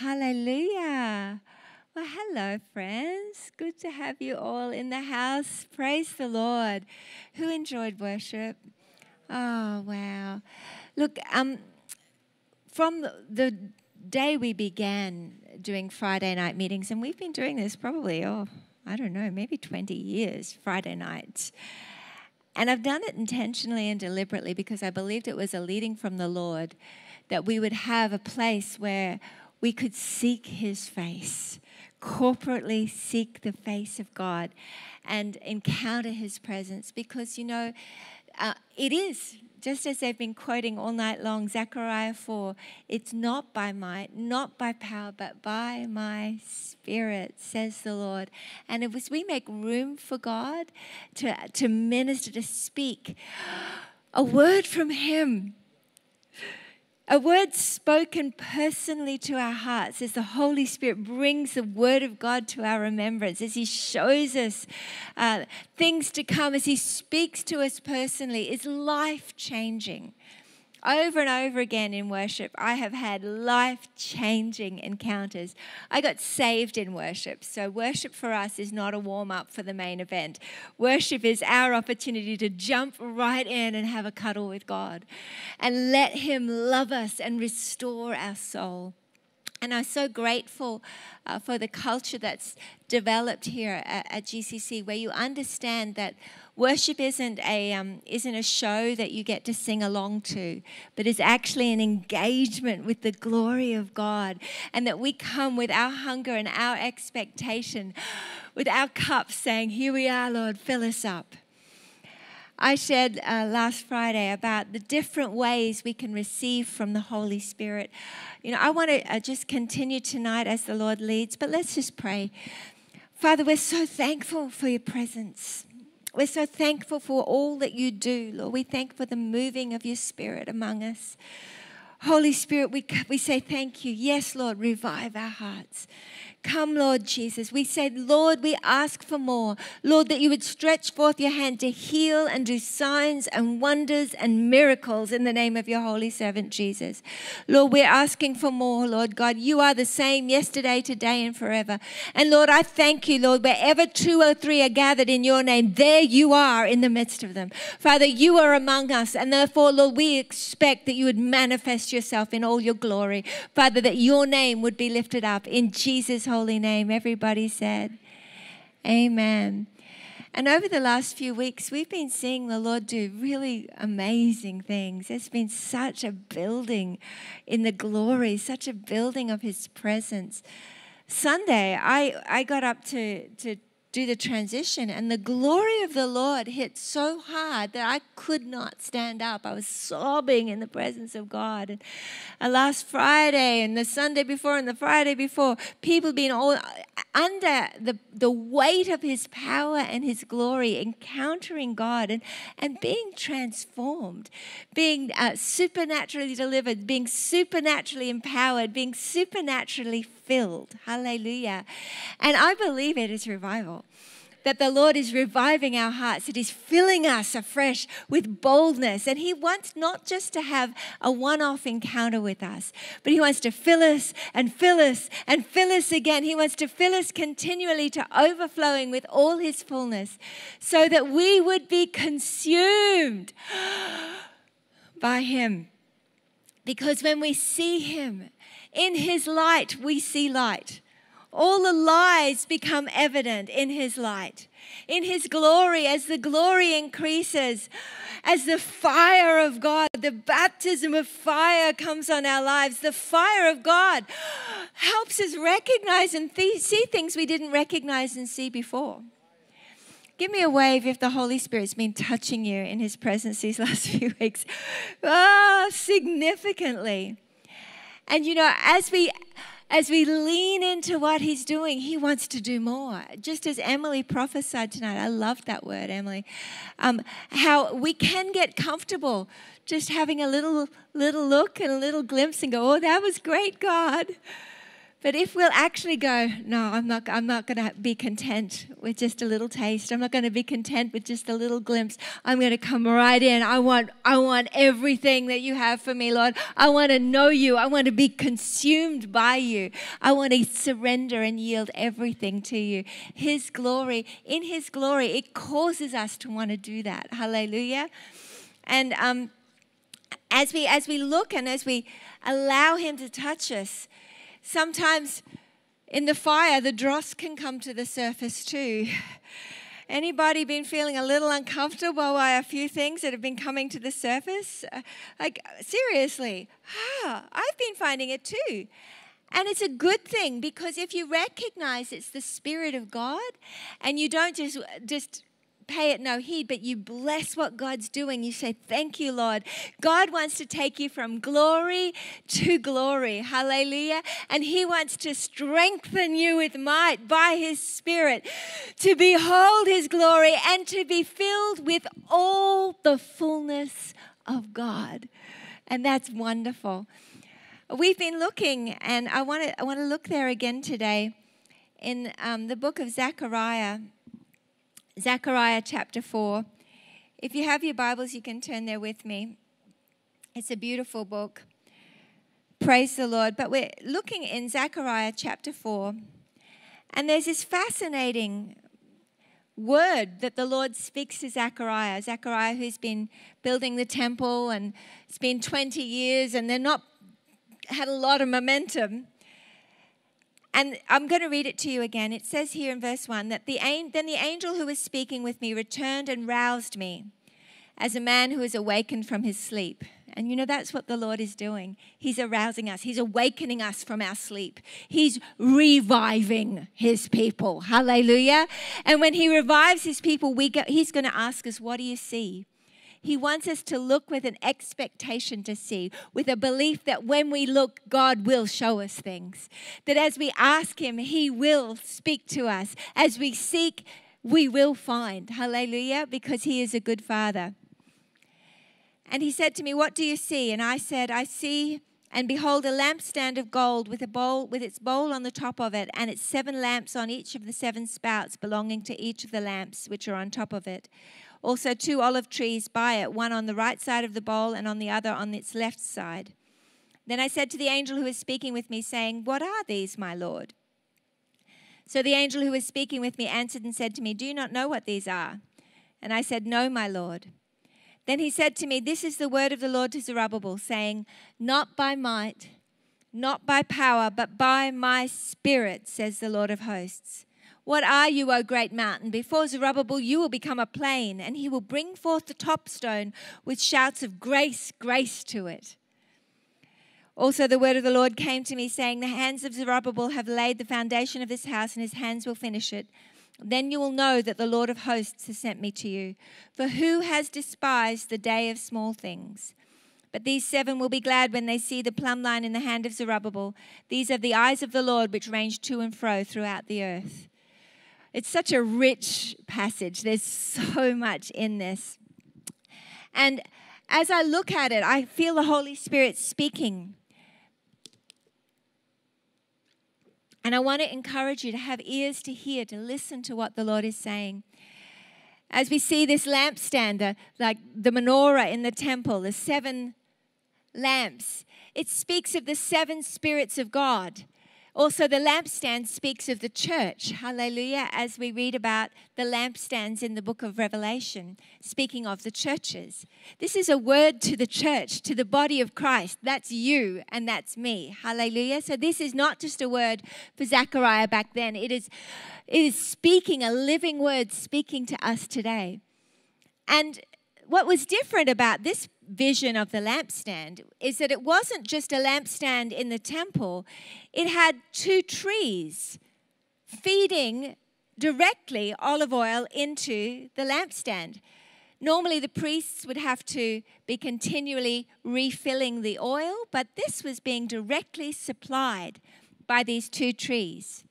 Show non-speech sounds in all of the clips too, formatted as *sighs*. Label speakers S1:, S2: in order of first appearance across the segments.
S1: Hallelujah. Well, hello, friends. Good to have you all in the house. Praise the Lord. Who enjoyed worship? Oh, wow. Look, um, from the day we began doing Friday night meetings, and we've been doing this probably, oh, I don't know, maybe 20 years, Friday nights. And I've done it intentionally and deliberately because I believed it was a leading from the Lord that we would have a place where we could seek his face, corporately seek the face of God and encounter his presence because, you know, uh, it is just as they've been quoting all night long, Zechariah 4, it's not by might, not by power, but by my spirit, says the Lord. And as we make room for God to, to minister, to speak, a word from Him a word spoken personally to our hearts as the Holy Spirit brings the Word of God to our remembrance, as He shows us uh, things to come, as He speaks to us personally, is life changing over and over again in worship, I have had life changing encounters. I got saved in worship. So, worship for us is not a warm up for the main event. Worship is our opportunity to jump right in and have a cuddle with God and let Him love us and restore our soul. And I'm so grateful uh, for the culture that's developed here at, at GCC, where you understand that Worship isn't a, um, isn't a show that you get to sing along to, but it's actually an engagement with the glory of God. And that we come with our hunger and our expectation, with our cup, saying, Here we are, Lord, fill us up. I shared uh, last Friday about the different ways we can receive from the Holy Spirit. You know, I want to uh, just continue tonight as the Lord leads, but let's just pray. Father, we're so thankful for your presence. We're so thankful for all that you do, Lord. We thank for the moving of your spirit among us. Holy Spirit, we, we say thank you. Yes, Lord, revive our hearts. Come, Lord Jesus. We say, Lord, we ask for more. Lord, that you would stretch forth your hand to heal and do signs and wonders and miracles in the name of your holy servant Jesus. Lord, we're asking for more, Lord God. You are the same yesterday, today, and forever. And Lord, I thank you, Lord, wherever two or three are gathered in your name, there you are in the midst of them. Father, you are among us. And therefore, Lord, we expect that you would manifest yourself in all your glory. Father, that your name would be lifted up in Jesus' holy name. Everybody said, Amen. And over the last few weeks, we've been seeing the Lord do really amazing things. There's been such a building in the glory, such a building of His presence. Sunday, I, I got up to, to do the transition. And the glory of the Lord hit so hard that I could not stand up. I was sobbing in the presence of God. And uh, last Friday and the Sunday before and the Friday before, people being all under the, the weight of his power and his glory, encountering God and, and being transformed, being uh, supernaturally delivered, being supernaturally empowered, being supernaturally filled. Hallelujah. And I believe it is revival that the Lord is reviving our hearts, that He's filling us afresh with boldness. And He wants not just to have a one off encounter with us, but He wants to fill us and fill us and fill us again. He wants to fill us continually to overflowing with all His fullness so that we would be consumed *gasps* by Him. Because when we see Him in His light, we see light all the lies become evident in his light. In his glory, as the glory increases, as the fire of God, the baptism of fire comes on our lives, the fire of God helps us recognize and th- see things we didn't recognize and see before. Give me a wave if the Holy Spirit's been touching you in His presence these *laughs* last few weeks. Ah, significantly. And you know, as we as we lean into what He's doing, He wants to do more. Just as Emily prophesied tonight, I love that word, Emily. Um, how we can get comfortable just having a little little look and a little glimpse and go, "Oh, that was great, God." But if we'll actually go, no, I'm not, I'm not going to be content with just a little taste. I'm not going to be content with just a little glimpse. I'm going to come right in. I want, I want everything that you have for me, Lord. I want to know you. I want to be consumed by you. I want to surrender and yield everything to you. His glory, in His glory, it causes us to want to do that. Hallelujah. And um, as we as we look and as we allow Him to touch us Sometimes in the fire, the dross can come to the surface too. Anybody been feeling a little uncomfortable by a few things that have been coming to the surface? Uh, like, seriously, ah, I've been finding it too. And it's a good thing because if you recognize it's the Spirit of God and you don't just, just pay it no heed, but you bless what God's doing. You say, Thank you, Lord. God wants to take you from glory to glory. Hallelujah. And He wants to strengthen you with might by His Spirit to behold His glory and to be filled with all the fullness of God. And that's wonderful. We've been looking, and I want to, I want to look there again today in um, the book of Zechariah Zechariah chapter 4. If you have your Bibles, you can turn there with me. It's a beautiful book. Praise the Lord. But we're looking in Zechariah chapter 4, and there's this fascinating word that the Lord speaks to Zechariah. Zechariah, who's been building the temple, and it's been 20 years, and they're not had a lot of momentum. And I'm going to read it to you again. It says here in verse 1 that the, then the angel who was speaking with me returned and roused me as a man who is awakened from his sleep. And you know, that's what the Lord is doing. He's arousing us, He's awakening us from our sleep. He's reviving His people. Hallelujah. And when He revives His people, we go, He's going to ask us, What do you see? He wants us to look with an expectation to see, with a belief that when we look, God will show us things. That as we ask Him, He will speak to us. As we seek, we will find. Hallelujah, because He is a good Father. And He said to me, What do you see? And I said, I see. And behold, a lampstand of gold with a bowl, with its bowl on the top of it, and its seven lamps on each of the seven spouts belonging to each of the lamps which are on top of it. Also, two olive trees by it, one on the right side of the bowl and on the other on its left side. Then I said to the angel who was speaking with me, saying, What are these, my Lord? So the angel who was speaking with me answered and said to me, Do you not know what these are? And I said, No, my Lord. Then he said to me, This is the word of the Lord to Zerubbabel, saying, Not by might, not by power, but by my spirit, says the Lord of hosts. What are you, O great mountain? Before Zerubbabel, you will become a plain, and he will bring forth the top stone with shouts of grace, grace to it. Also, the word of the Lord came to me, saying, The hands of Zerubbabel have laid the foundation of this house, and his hands will finish it. Then you will know that the Lord of hosts has sent me to you. For who has despised the day of small things? But these seven will be glad when they see the plumb line in the hand of Zerubbabel. These are the eyes of the Lord which range to and fro throughout the earth. It's such a rich passage. There's so much in this. And as I look at it, I feel the Holy Spirit speaking. And I want to encourage you to have ears to hear, to listen to what the Lord is saying. As we see this lampstand, the, like the menorah in the temple, the seven lamps, it speaks of the seven spirits of God. Also, the lampstand speaks of the church. Hallelujah. As we read about the lampstands in the book of Revelation, speaking of the churches. This is a word to the church, to the body of Christ. That's you and that's me. Hallelujah. So, this is not just a word for Zechariah back then, it is, it is speaking, a living word speaking to us today. And what was different about this vision of the lampstand is that it wasn't just a lampstand in the temple, it had two trees feeding directly olive oil into the lampstand. Normally, the priests would have to be continually refilling the oil, but this was being directly supplied by these two trees.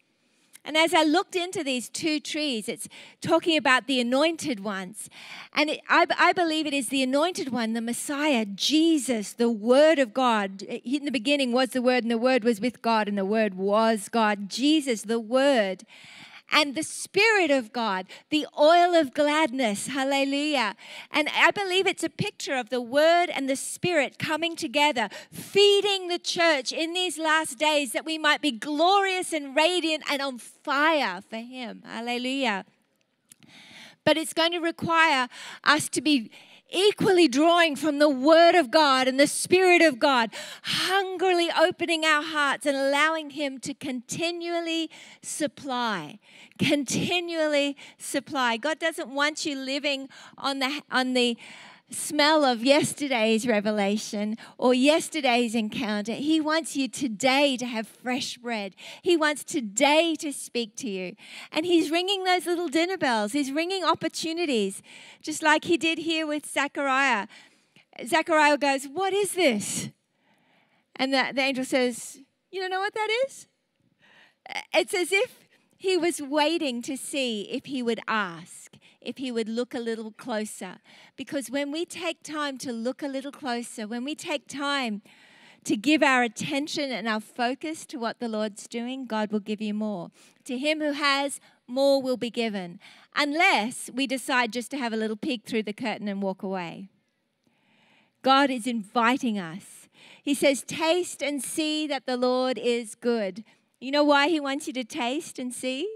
S1: And as I looked into these two trees, it's talking about the anointed ones. And it, I, I, believe it is the anointed one, the Messiah, Jesus, the Word of God. In the beginning was the Word, and the Word was with God, and the Word was God. Jesus, the Word and the Spirit of God, the oil of gladness. Hallelujah. And I believe it's a picture of the Word and the Spirit coming together, feeding the church in these last days that we might be glorious and radiant and on fire for Him. Hallelujah. But it's going to require us to be equally drawing from the Word of God and the Spirit of God, hungrily opening our hearts and allowing Him to continually supply. Continually supply. God doesn't want you living on the on the smell of yesterday's revelation or yesterday's encounter. He wants you today to have fresh bread. He wants today to speak to you. And He's ringing those little dinner bells, He's ringing opportunities, just like He did here with Zechariah. Zechariah goes, What is this? And the, the angel says, You don't know what that is? It's as if he was waiting to see if he would ask if he would look a little closer. Because when we take time to look a little closer, when we take time to give our attention and our focus to what the Lord's doing, God will give you more. To him who has, more will be given, unless we decide just to have a little peek through the curtain and walk away. God is inviting us. He says, Taste and see that the Lord is good. You know why He wants you to taste and see?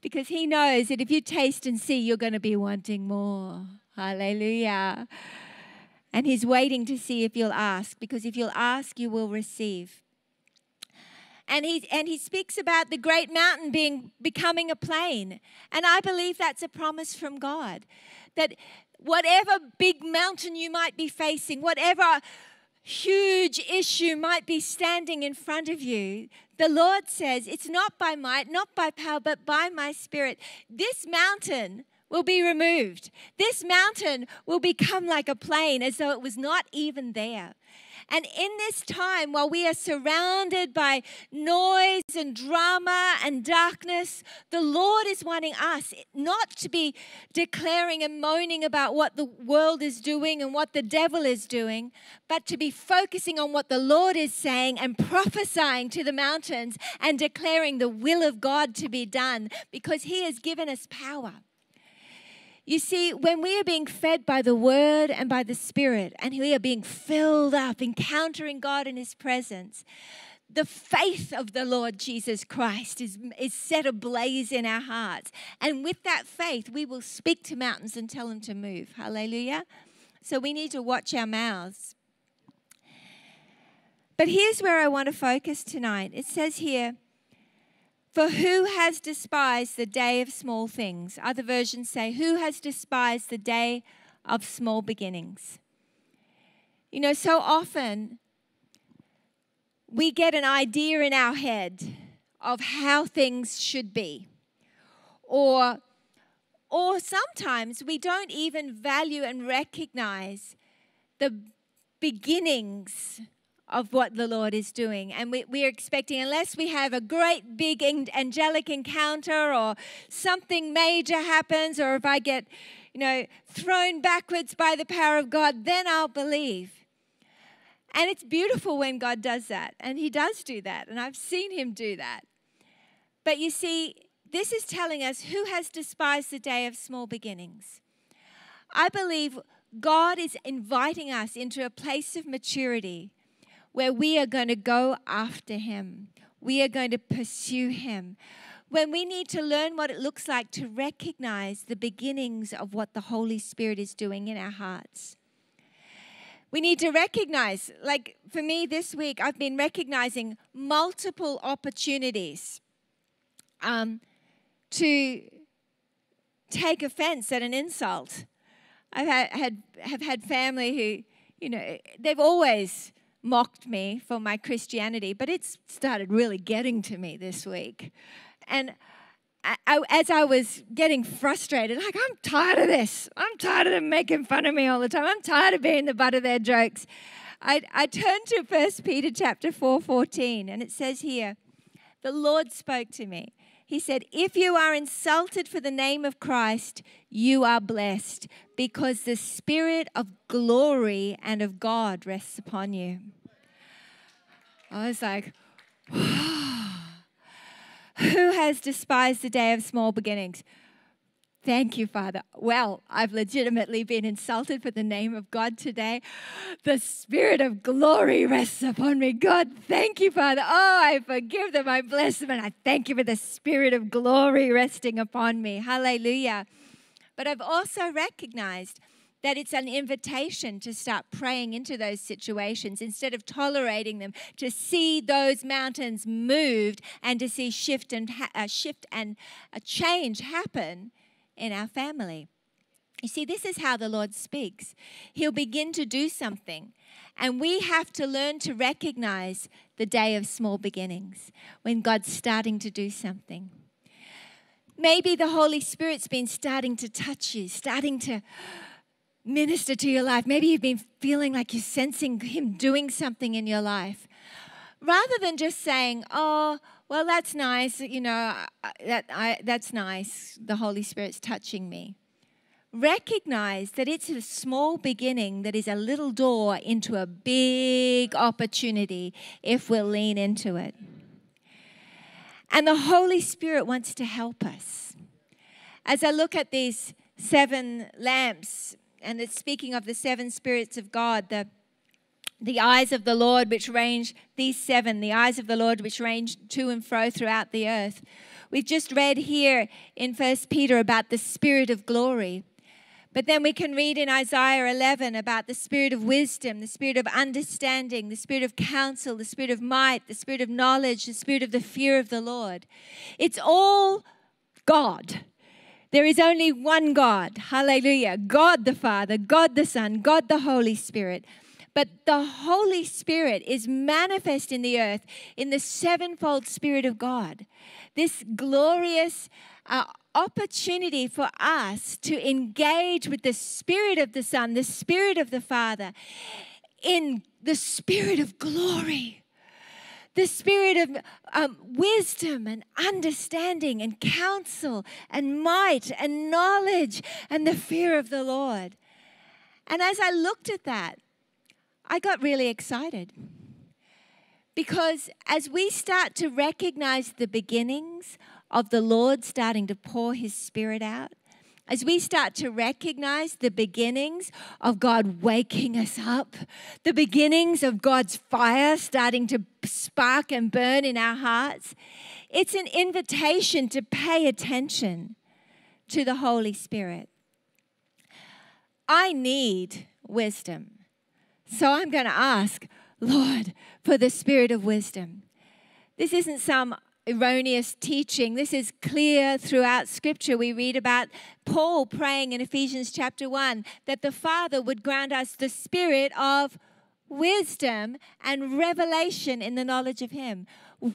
S1: Because he knows that if you taste and see, you're going to be wanting more. Hallelujah. And he's waiting to see if you'll ask, because if you'll ask, you will receive. And he, and he speaks about the great mountain being becoming a plain. And I believe that's a promise from God. That whatever big mountain you might be facing, whatever huge issue might be standing in front of you, the Lord says, It's not by might, not by power, but by my spirit. This mountain will be removed. This mountain will become like a plain as though it was not even there. And in this time, while we are surrounded by noise and drama and darkness, the Lord is wanting us not to be declaring and moaning about what the world is doing and what the devil is doing, but to be focusing on what the Lord is saying and prophesying to the mountains and declaring the will of God to be done because He has given us power. You see, when we are being fed by the Word and by the Spirit, and we are being filled up, encountering God in His presence, the faith of the Lord Jesus Christ is, is set ablaze in our hearts. And with that faith, we will speak to mountains and tell them to move. Hallelujah. So we need to watch our mouths. But here's where I want to focus tonight. It says here, for who has despised the day of small things? Other versions say, Who has despised the day of small beginnings? You know, so often we get an idea in our head of how things should be. Or, or sometimes we don't even value and recognize the beginnings of what the Lord is doing. And we, we're expecting, unless we have a great big angelic encounter or something major happens, or if I get, you know, thrown backwards by the power of God, then I'll believe. And it's beautiful when God does that. And He does do that. And I've seen Him do that. But you see, this is telling us who has despised the day of small beginnings. I believe God is inviting us into a place of maturity where we are going to go after Him. We are going to pursue Him. When we need to learn what it looks like to recognize the beginnings of what the Holy Spirit is doing in our hearts. We need to recognize, like for me this week, I've been recognizing multiple opportunities um, to take offense at an insult. I've had, had, have had family who, you know, they've always mocked me for my Christianity, but it's started really getting to me this week. And I, I, as I was getting frustrated, like, I'm tired of this. I'm tired of them making fun of me all the time. I'm tired of being the butt of their jokes. I, I turned to 1 Peter chapter 4, 14, and it says here, the Lord spoke to me. He said, If you are insulted for the name of Christ, you are blessed because the Spirit of glory and of God rests upon you. I was like, Who has despised the day of small beginnings? Thank you, Father. Well, I've legitimately been insulted for the name of God today. The Spirit of glory rests upon me. God, thank you, Father. Oh, I forgive them. I bless them. And I thank you for the Spirit of glory resting upon me. Hallelujah. But I've also recognized that it's an invitation to start praying into those situations instead of tolerating them, to see those mountains moved and to see shift and ha- uh, shift and a change happen in our family. You see, this is how the Lord speaks. He'll begin to do something, and we have to learn to recognize the day of small beginnings when God's starting to do something. Maybe the Holy Spirit's been starting to touch you, starting to minister to your life. Maybe you've been feeling like you're sensing Him doing something in your life. Rather than just saying, oh, well, that's nice, you know, that, I, that's nice, the Holy Spirit's touching me. Recognize that it's a small beginning that is a little door into a big opportunity if we'll lean into it. And the Holy Spirit wants to help us. As I look at these seven lamps, and it's speaking of the seven spirits of God, the the eyes of the Lord which range, these seven, the eyes of the Lord which range to and fro throughout the earth. We've just read here in First Peter about the Spirit of glory. But then we can read in Isaiah 11 about the spirit of wisdom, the spirit of understanding, the spirit of counsel, the spirit of might, the spirit of knowledge, the spirit of the fear of the Lord. It's all God. There is only one God. Hallelujah. God the Father, God the Son, God the Holy Spirit. But the Holy Spirit is manifest in the earth in the sevenfold Spirit of God. This glorious uh, opportunity for us to engage with the Spirit of the Son, the Spirit of the Father, in the Spirit of glory the spirit of um, wisdom and understanding and counsel and might and knowledge and the fear of the Lord. And as I looked at that, I got really excited. Because as we start to recognize the beginnings of the Lord starting to pour his spirit out, as we start to recognize the beginnings of God waking us up, the beginnings of God's fire starting to spark and burn in our hearts, it's an invitation to pay attention to the Holy Spirit. I need wisdom. So I'm going to ask, Lord, for the spirit of wisdom. This isn't some erroneous teaching. This is clear throughout Scripture. We read about Paul praying in Ephesians chapter 1 that the Father would grant us the spirit of wisdom and revelation in the knowledge of Him.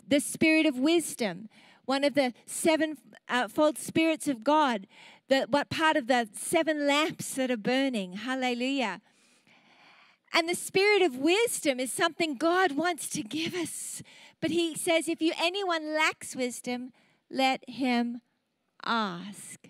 S1: The spirit of wisdom, one of the sevenfold uh, spirits of God, the, what part of the seven lamps that are burning. Hallelujah. And the spirit of wisdom is something God wants to give us. But he says, if you anyone lacks wisdom, let him ask.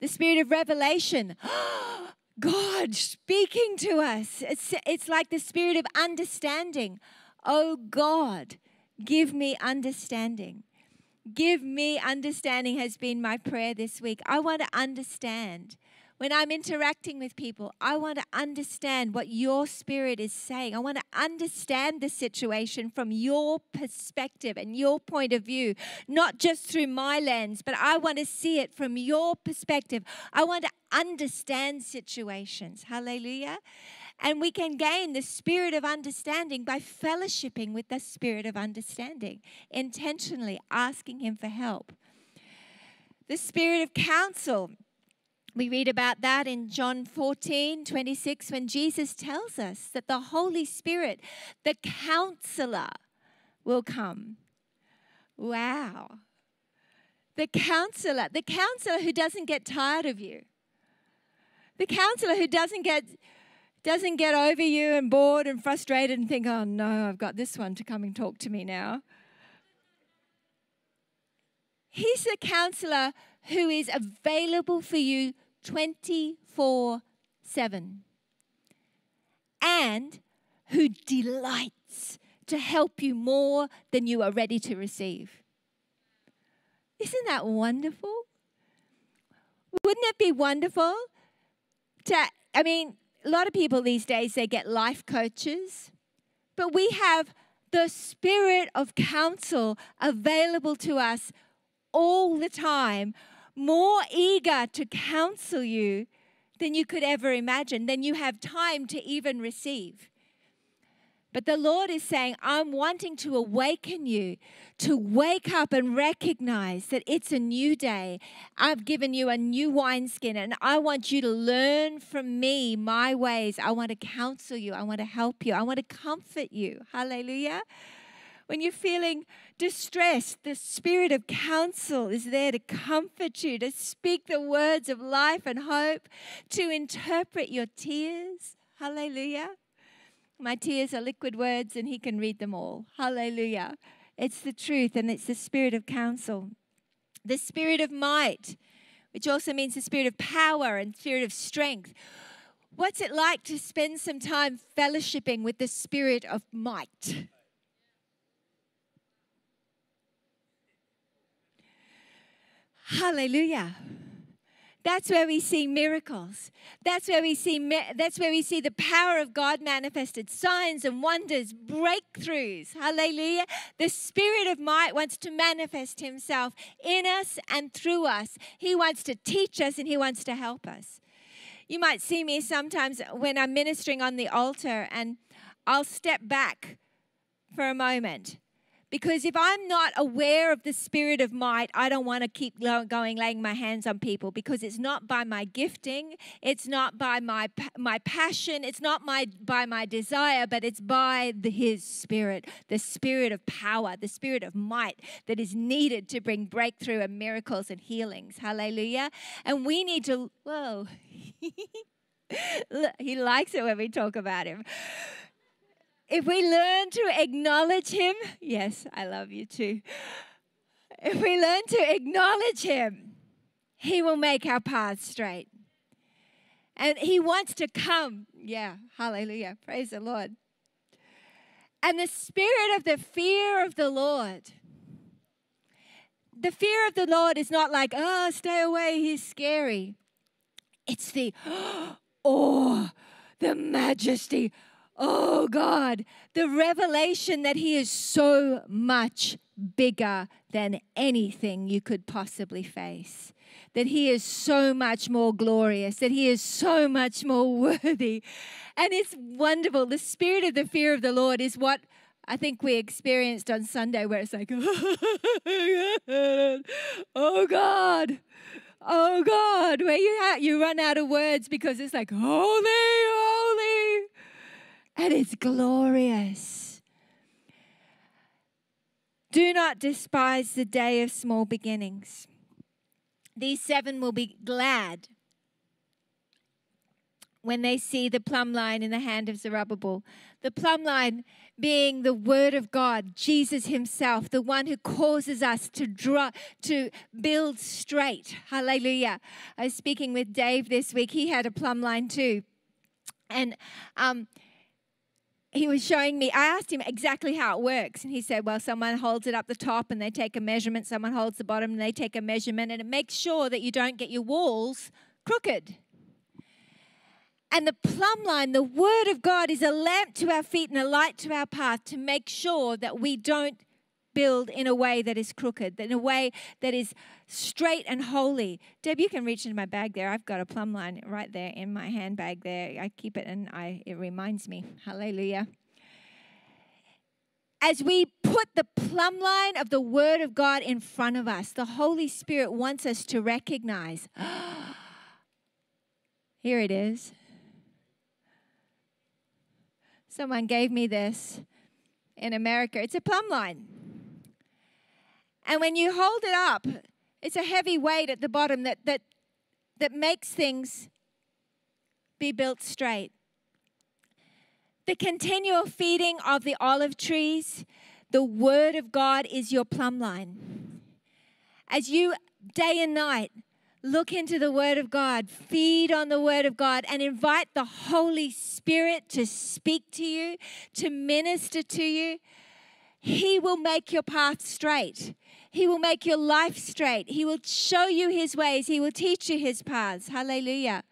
S1: The spirit of revelation. *gasps* God speaking to us. It's, it's like the spirit of understanding. Oh God, give me understanding. Give me understanding has been my prayer this week. I want to understand. When I'm interacting with people, I want to understand what your spirit is saying. I want to understand the situation from your perspective and your point of view, not just through my lens, but I want to see it from your perspective. I want to understand situations. Hallelujah. And we can gain the spirit of understanding by fellowshipping with the spirit of understanding, intentionally asking Him for help. The spirit of counsel we read about that in John 14, 26, when Jesus tells us that the Holy Spirit, the counselor, will come. Wow. The counselor, the counselor who doesn't get tired of you. The counselor who doesn't get doesn't get over you and bored and frustrated and think, oh no, I've got this one to come and talk to me now. He's a counselor who is available for you 24 7 and who delights to help you more than you are ready to receive. Isn't that wonderful? Wouldn't it be wonderful to, I mean, a lot of people these days, they get life coaches, but we have the spirit of counsel available to us all the time, more eager to counsel you than you could ever imagine, than you have time to even receive. But the Lord is saying, I'm wanting to awaken you to wake up and recognize that it's a new day. I've given you a new wineskin, and I want you to learn from me my ways. I want to counsel you. I want to help you. I want to comfort you. Hallelujah. When you're feeling distressed, the spirit of counsel is there to comfort you, to speak the words of life and hope, to interpret your tears. Hallelujah. My tears are liquid words, and He can read them all. Hallelujah. It's the truth, and it's the spirit of counsel. The spirit of might, which also means the spirit of power and spirit of strength. What's it like to spend some time fellowshipping with the spirit of might? Hallelujah. That's where we see miracles. That's where we see that's where we see the power of God manifested, signs and wonders, breakthroughs. Hallelujah. The spirit of might wants to manifest himself in us and through us. He wants to teach us and he wants to help us. You might see me sometimes when I'm ministering on the altar and I'll step back for a moment because if I'm not aware of the spirit of might, I don't want to keep going laying my hands on people because it's not by my gifting, it's not by my my passion, it's not my by my desire, but it's by the, his spirit, the spirit of power, the spirit of might that is needed to bring breakthrough and miracles and healings. Hallelujah. And we need to whoa. *laughs* he likes it when we talk about him if we learn to acknowledge Him, yes, I love you too. If we learn to acknowledge Him, He will make our path straight. And He wants to come. Yeah, hallelujah. Praise the Lord. And the spirit of the fear of the Lord. The fear of the Lord is not like, oh, stay away, he's scary. It's the awe, *gasps* oh, the majesty, Oh God, the revelation that He is so much bigger than anything you could possibly face. That He is so much more glorious, that He is so much more *laughs* worthy. And it's wonderful. The spirit of the fear of the Lord is what I think we experienced on Sunday, where it's like, *laughs* oh God. Oh God, where you ha- you run out of words because it's like holy, holy, and it's glorious. Do not despise the day of small beginnings. These seven will be glad when they see the plumb line in the hand of Zerubbabel. The plumb line being the word of God, Jesus himself, the one who causes us to draw to build straight. Hallelujah. I was speaking with Dave this week. He had a plumb line too. And um, he was showing me, I asked him exactly how it works. And he said, Well, someone holds it up the top and they take a measurement, someone holds the bottom and they take a measurement, and it makes sure that you don't get your walls crooked. And the plumb line, the Word of God, is a lamp to our feet and a light to our path to make sure that we don't build in a way that is crooked, in a way that is straight and holy. Deb, you can reach into my bag there. I've got a plumb line right there in my handbag there. I keep it and I it reminds me. Hallelujah. As we put the plumb line of the Word of God in front of us, the Holy Spirit wants us to recognize. *gasps* Here it is. Someone gave me this in America. It's a plumb line. And when you hold it up, it's a heavy weight at the bottom that, that, that makes things be built straight. The continual feeding of the olive trees, the word of God is your plumb line. as you day and night look into the Word of God, feed on the Word of God, and invite the Holy Spirit to speak to you, to minister to you, He will make your path straight. He will make your life straight. He will show you His ways. He will teach you His paths. Hallelujah.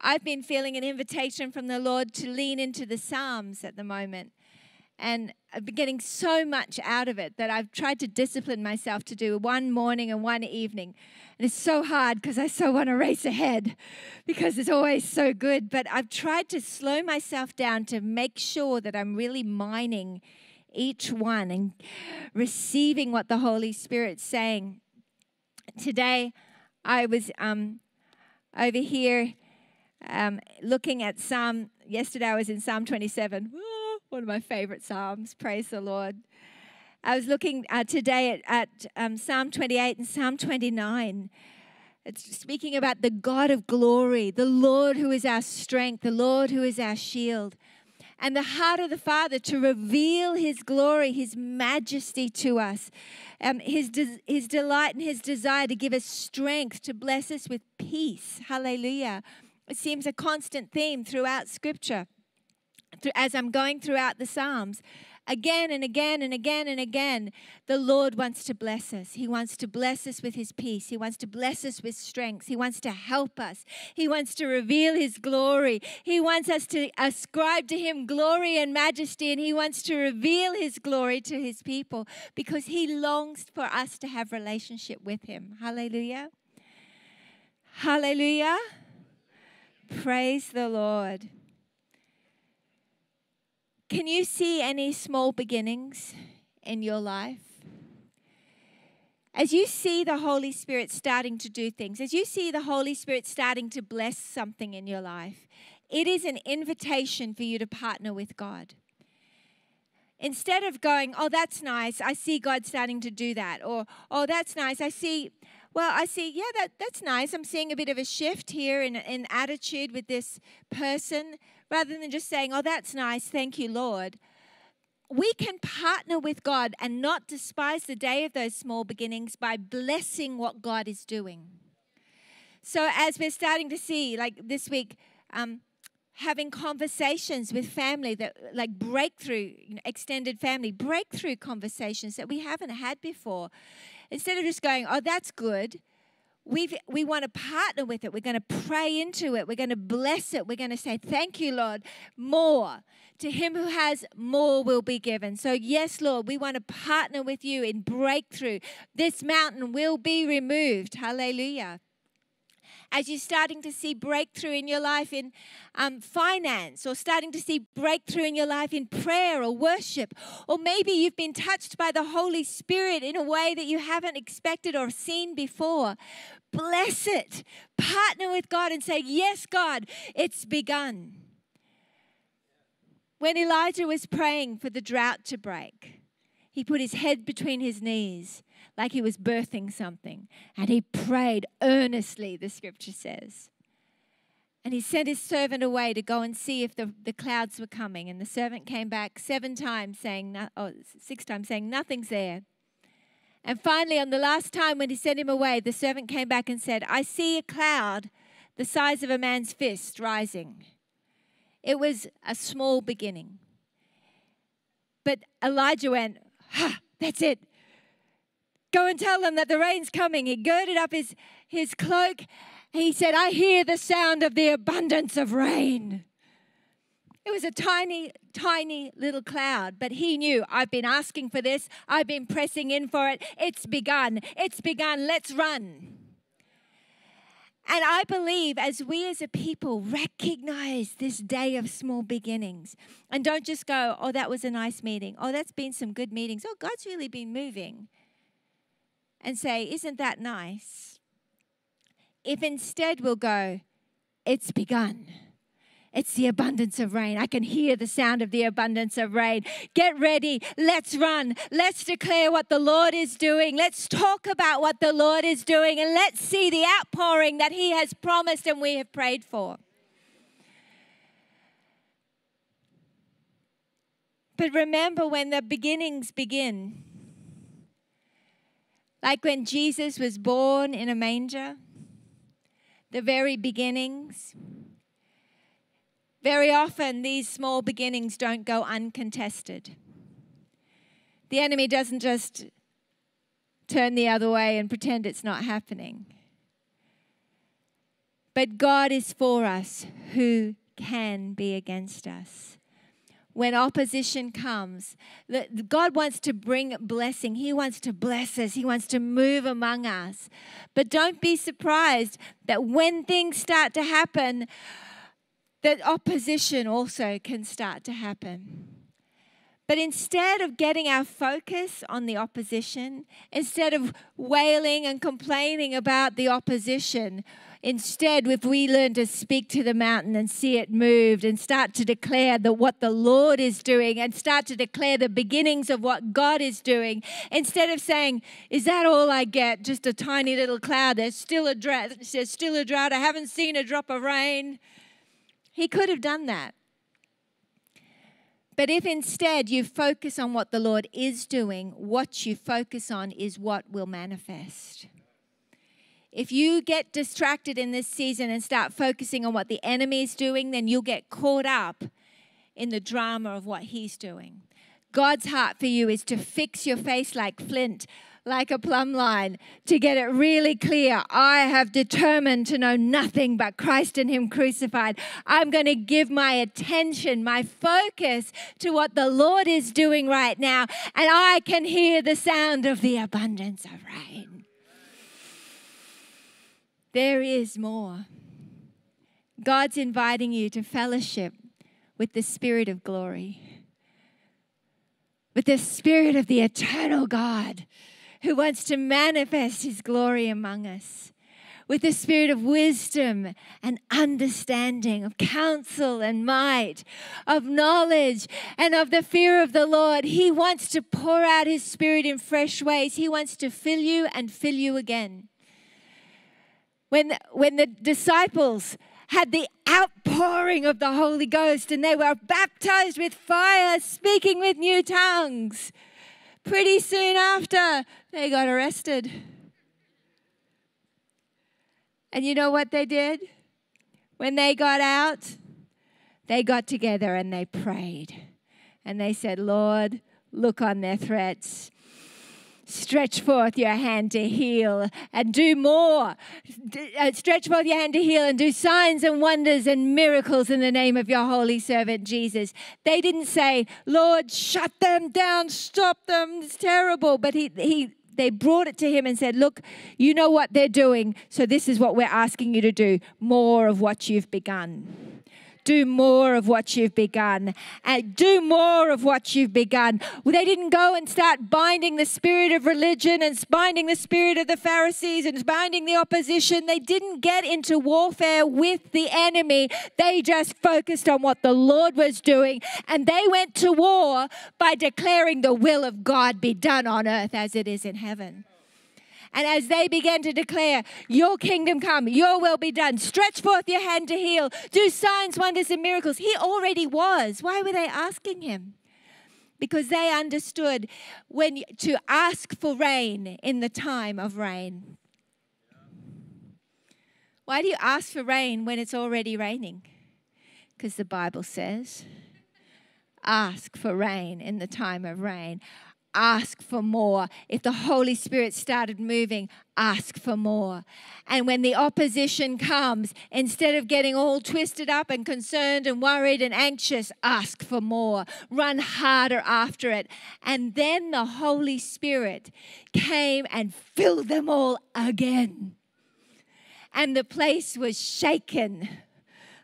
S1: I've been feeling an invitation from the Lord to lean into the Psalms at the moment. And I've been getting so much out of it that I've tried to discipline myself to do one morning and one evening. And it's so hard because I so want to race ahead because it's always so good. But I've tried to slow myself down to make sure that I'm really mining each one and receiving what the Holy Spirit's saying. Today, I was um, over here um, looking at Psalm. Yesterday, I was in Psalm 27. one of my favorite Psalms. Praise the Lord. I was looking uh, today at, at um, Psalm 28 and Psalm 29. It's speaking about the God of glory, the Lord who is our strength, the Lord who is our shield. And the heart of the Father to reveal His glory, His majesty to us, um, his, de- his delight and His desire to give us strength, to bless us with peace. Hallelujah. It seems a constant theme throughout Scripture as I'm going throughout the Psalms again and again and again and again, the Lord wants to bless us. He wants to bless us with His peace. He wants to bless us with strength. He wants to help us. He wants to reveal His glory. He wants us to ascribe to Him glory and majesty, and He wants to reveal His glory to His people because He longs for us to have relationship with Him. Hallelujah. Hallelujah. Praise the Lord. Can you see any small beginnings in your life? As you see the Holy Spirit starting to do things, as you see the Holy Spirit starting to bless something in your life, it is an invitation for you to partner with God. Instead of going, oh, that's nice, I see God starting to do that, or oh, that's nice, I see, well, I see, yeah, that, that's nice. I'm seeing a bit of a shift here in, in attitude with this person rather than just saying, oh, that's nice, thank you, Lord. We can partner with God and not despise the day of those small beginnings by blessing what God is doing. So, as we're starting to see, like this week, um, having conversations with family that, like breakthrough, you know, extended family, breakthrough conversations that we haven't had before. Instead of just going, oh, that's good, we we want to partner with it. We're going to pray into it. We're going to bless it. We're going to say, Thank you, Lord. More. To him who has, more will be given. So, yes, Lord, we want to partner with you in breakthrough. This mountain will be removed. Hallelujah as you're starting to see breakthrough in your life in um, finance, or starting to see breakthrough in your life in prayer or worship, or maybe you've been touched by the Holy Spirit in a way that you haven't expected or seen before. Bless it. Partner with God and say, Yes, God, it's begun. When Elijah was praying for the drought to break, he put his head between his knees like he was birthing something. And he prayed earnestly, the scripture says. And he sent his servant away to go and see if the, the clouds were coming. And the servant came back seven times saying, oh, six times saying, nothing's there. And finally, on the last time when he sent him away, the servant came back and said, I see a cloud the size of a man's fist rising. It was a small beginning. But Elijah went, Ha, that's it. Go and tell them that the rain's coming. He girded up his, his cloak. He said, I hear the sound of the abundance of rain. It was a tiny, tiny little cloud, but he knew I've been asking for this. I've been pressing in for it. It's begun. It's begun. Let's run. And I believe as we as a people recognize this day of small beginnings and don't just go, oh, that was a nice meeting. Oh, that's been some good meetings. Oh, God's really been moving and say, Isn't that nice? If instead we'll go, It's begun. It's the abundance of rain. I can hear the sound of the abundance of rain. Get ready. Let's run. Let's declare what the Lord is doing. Let's talk about what the Lord is doing and let's see the outpouring that He has promised and we have prayed for. But remember, when the beginnings begin, Like when Jesus was born in a manger, the very beginnings. Very often, these small beginnings don't go uncontested. The enemy doesn't just turn the other way and pretend it's not happening. But God is for us. Who can be against us? When opposition comes, God wants to bring blessing. He wants to bless us. He wants to move among us. But don't be surprised that when things start to happen, that opposition also can start to happen. But instead of getting our focus on the opposition, instead of wailing and complaining about the opposition, instead, if we learn to speak to the mountain and see it moved and start to declare that what the Lord is doing and start to declare the beginnings of what God is doing, instead of saying, Is that all I get? Just a tiny little cloud. There's still a drought. There's still a drought. I haven't seen a drop of rain. He could have done that. But if instead you focus on what the Lord is doing, what you focus on is what will manifest. If you get distracted in this season and start focusing on what the enemy is doing, then you'll get caught up in the drama of what he's doing. God's heart for you is to fix your face like flint like a plumb line to get it really clear. I have determined to know nothing but Christ and Him crucified. I'm going to give my attention, my focus to what the Lord is doing right now, and I can hear the sound of the abundance of rain. There is more. God's inviting you to fellowship with the Spirit of glory, with the Spirit of the eternal God who wants to manifest his glory among us with the spirit of wisdom and understanding, of counsel and might, of knowledge and of the fear of the Lord. He wants to pour out his spirit in fresh ways. He wants to fill you and fill you again. When, when the disciples had the outpouring of the Holy Ghost and they were baptized with fire, speaking with new tongues pretty soon after, they got arrested. And you know what they did? When they got out, they got together and they prayed. And they said, Lord, look on their threats Stretch forth your hand to heal and do more. Uh, stretch forth your hand to heal and do signs and wonders and miracles in the name of your holy servant Jesus. They didn't say, Lord, shut them down, stop them, it's terrible. But he, he, they brought it to him and said, Look, you know what they're doing, so this is what we're asking you to do more of what you've begun do more of what you've begun. And do more of what you've begun. They didn't go and start binding the spirit of religion and binding the spirit of the Pharisees and binding the opposition. They didn't get into warfare with the enemy. They just focused on what the Lord was doing. And they went to war by declaring the will of God be done on earth as it is in heaven. And as they began to declare, Your kingdom come, Your will be done, stretch forth your hand to heal, do signs, wonders, and miracles, He already was. Why were they asking Him? Because they understood when to ask for rain in the time of rain. Why do you ask for rain when it's already raining? Because the Bible says, ask for rain in the time of rain ask for more. If the Holy Spirit started moving, ask for more. And when the opposition comes, instead of getting all twisted up and concerned and worried and anxious, ask for more. Run harder after it. And then the Holy Spirit came and filled them all again. And the place was shaken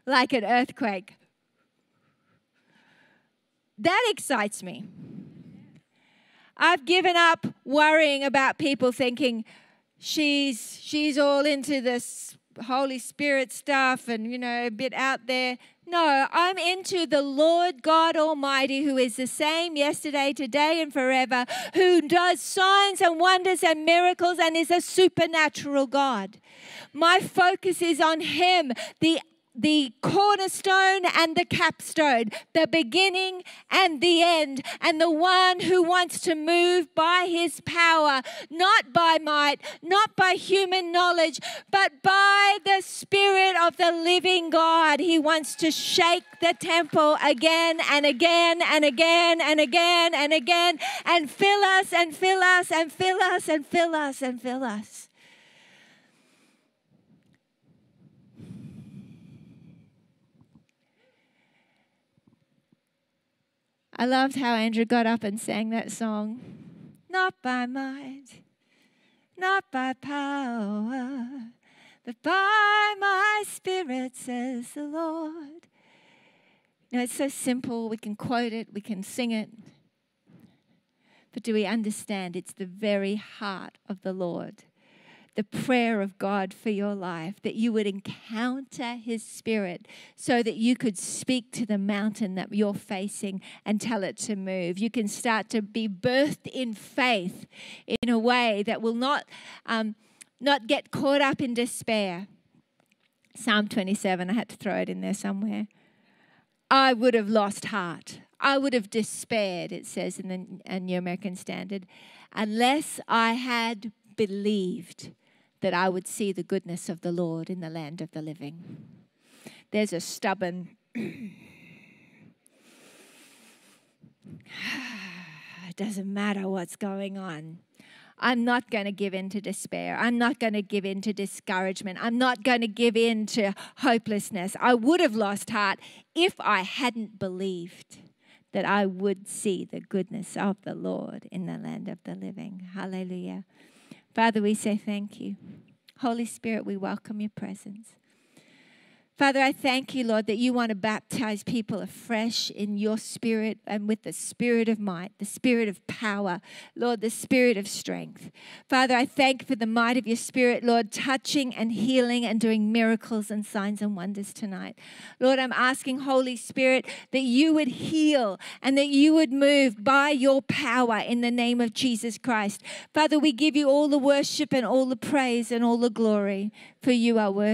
S1: like an earthquake. That excites me I've given up worrying about people thinking she's she's all into this Holy Spirit stuff and you know a bit out there. No, I'm into the Lord God Almighty who is the same yesterday, today and forever, who does signs and wonders and miracles and is a supernatural God. My focus is on him, the the cornerstone and the capstone, the beginning and the end, and the one who wants to move by his power, not by might, not by human knowledge, but by the Spirit of the living God. He wants to shake the temple again and again and again and again and again and fill us and fill us and fill us and fill us and fill us. I loved how Andrew got up and sang that song. Not by might, not by power, but by my spirit, says the Lord. You know, it's so simple. We can quote it, we can sing it. But do we understand it's the very heart of the Lord? The prayer of God for your life, that you would encounter His Spirit so that you could speak to the mountain that you're facing and tell it to move. You can start to be birthed in faith in a way that will not, um, not get caught up in despair. Psalm 27, I had to throw it in there somewhere. I would have lost heart. I would have despaired, it says in the New American Standard, unless I had believed that I would see the goodness of the Lord in the land of the living. There's a stubborn, *sighs* it doesn't matter what's going on. I'm not going to give in to despair. I'm not going to give in to discouragement. I'm not going to give in to hopelessness. I would have lost heart if I hadn't believed that I would see the goodness of the Lord in the land of the living. Hallelujah. Father, we say thank you. Holy Spirit, we welcome your presence. Father, I thank you, Lord, that you want to baptize people afresh in your spirit and with the spirit of might, the spirit of power, Lord, the spirit of strength. Father, I thank for the might of your spirit, Lord, touching and healing and doing miracles and signs and wonders tonight. Lord, I'm asking, Holy Spirit, that you would heal and that you would move by your power in the name of Jesus Christ. Father, we give you all the worship and all the praise and all the glory, for you are worthy.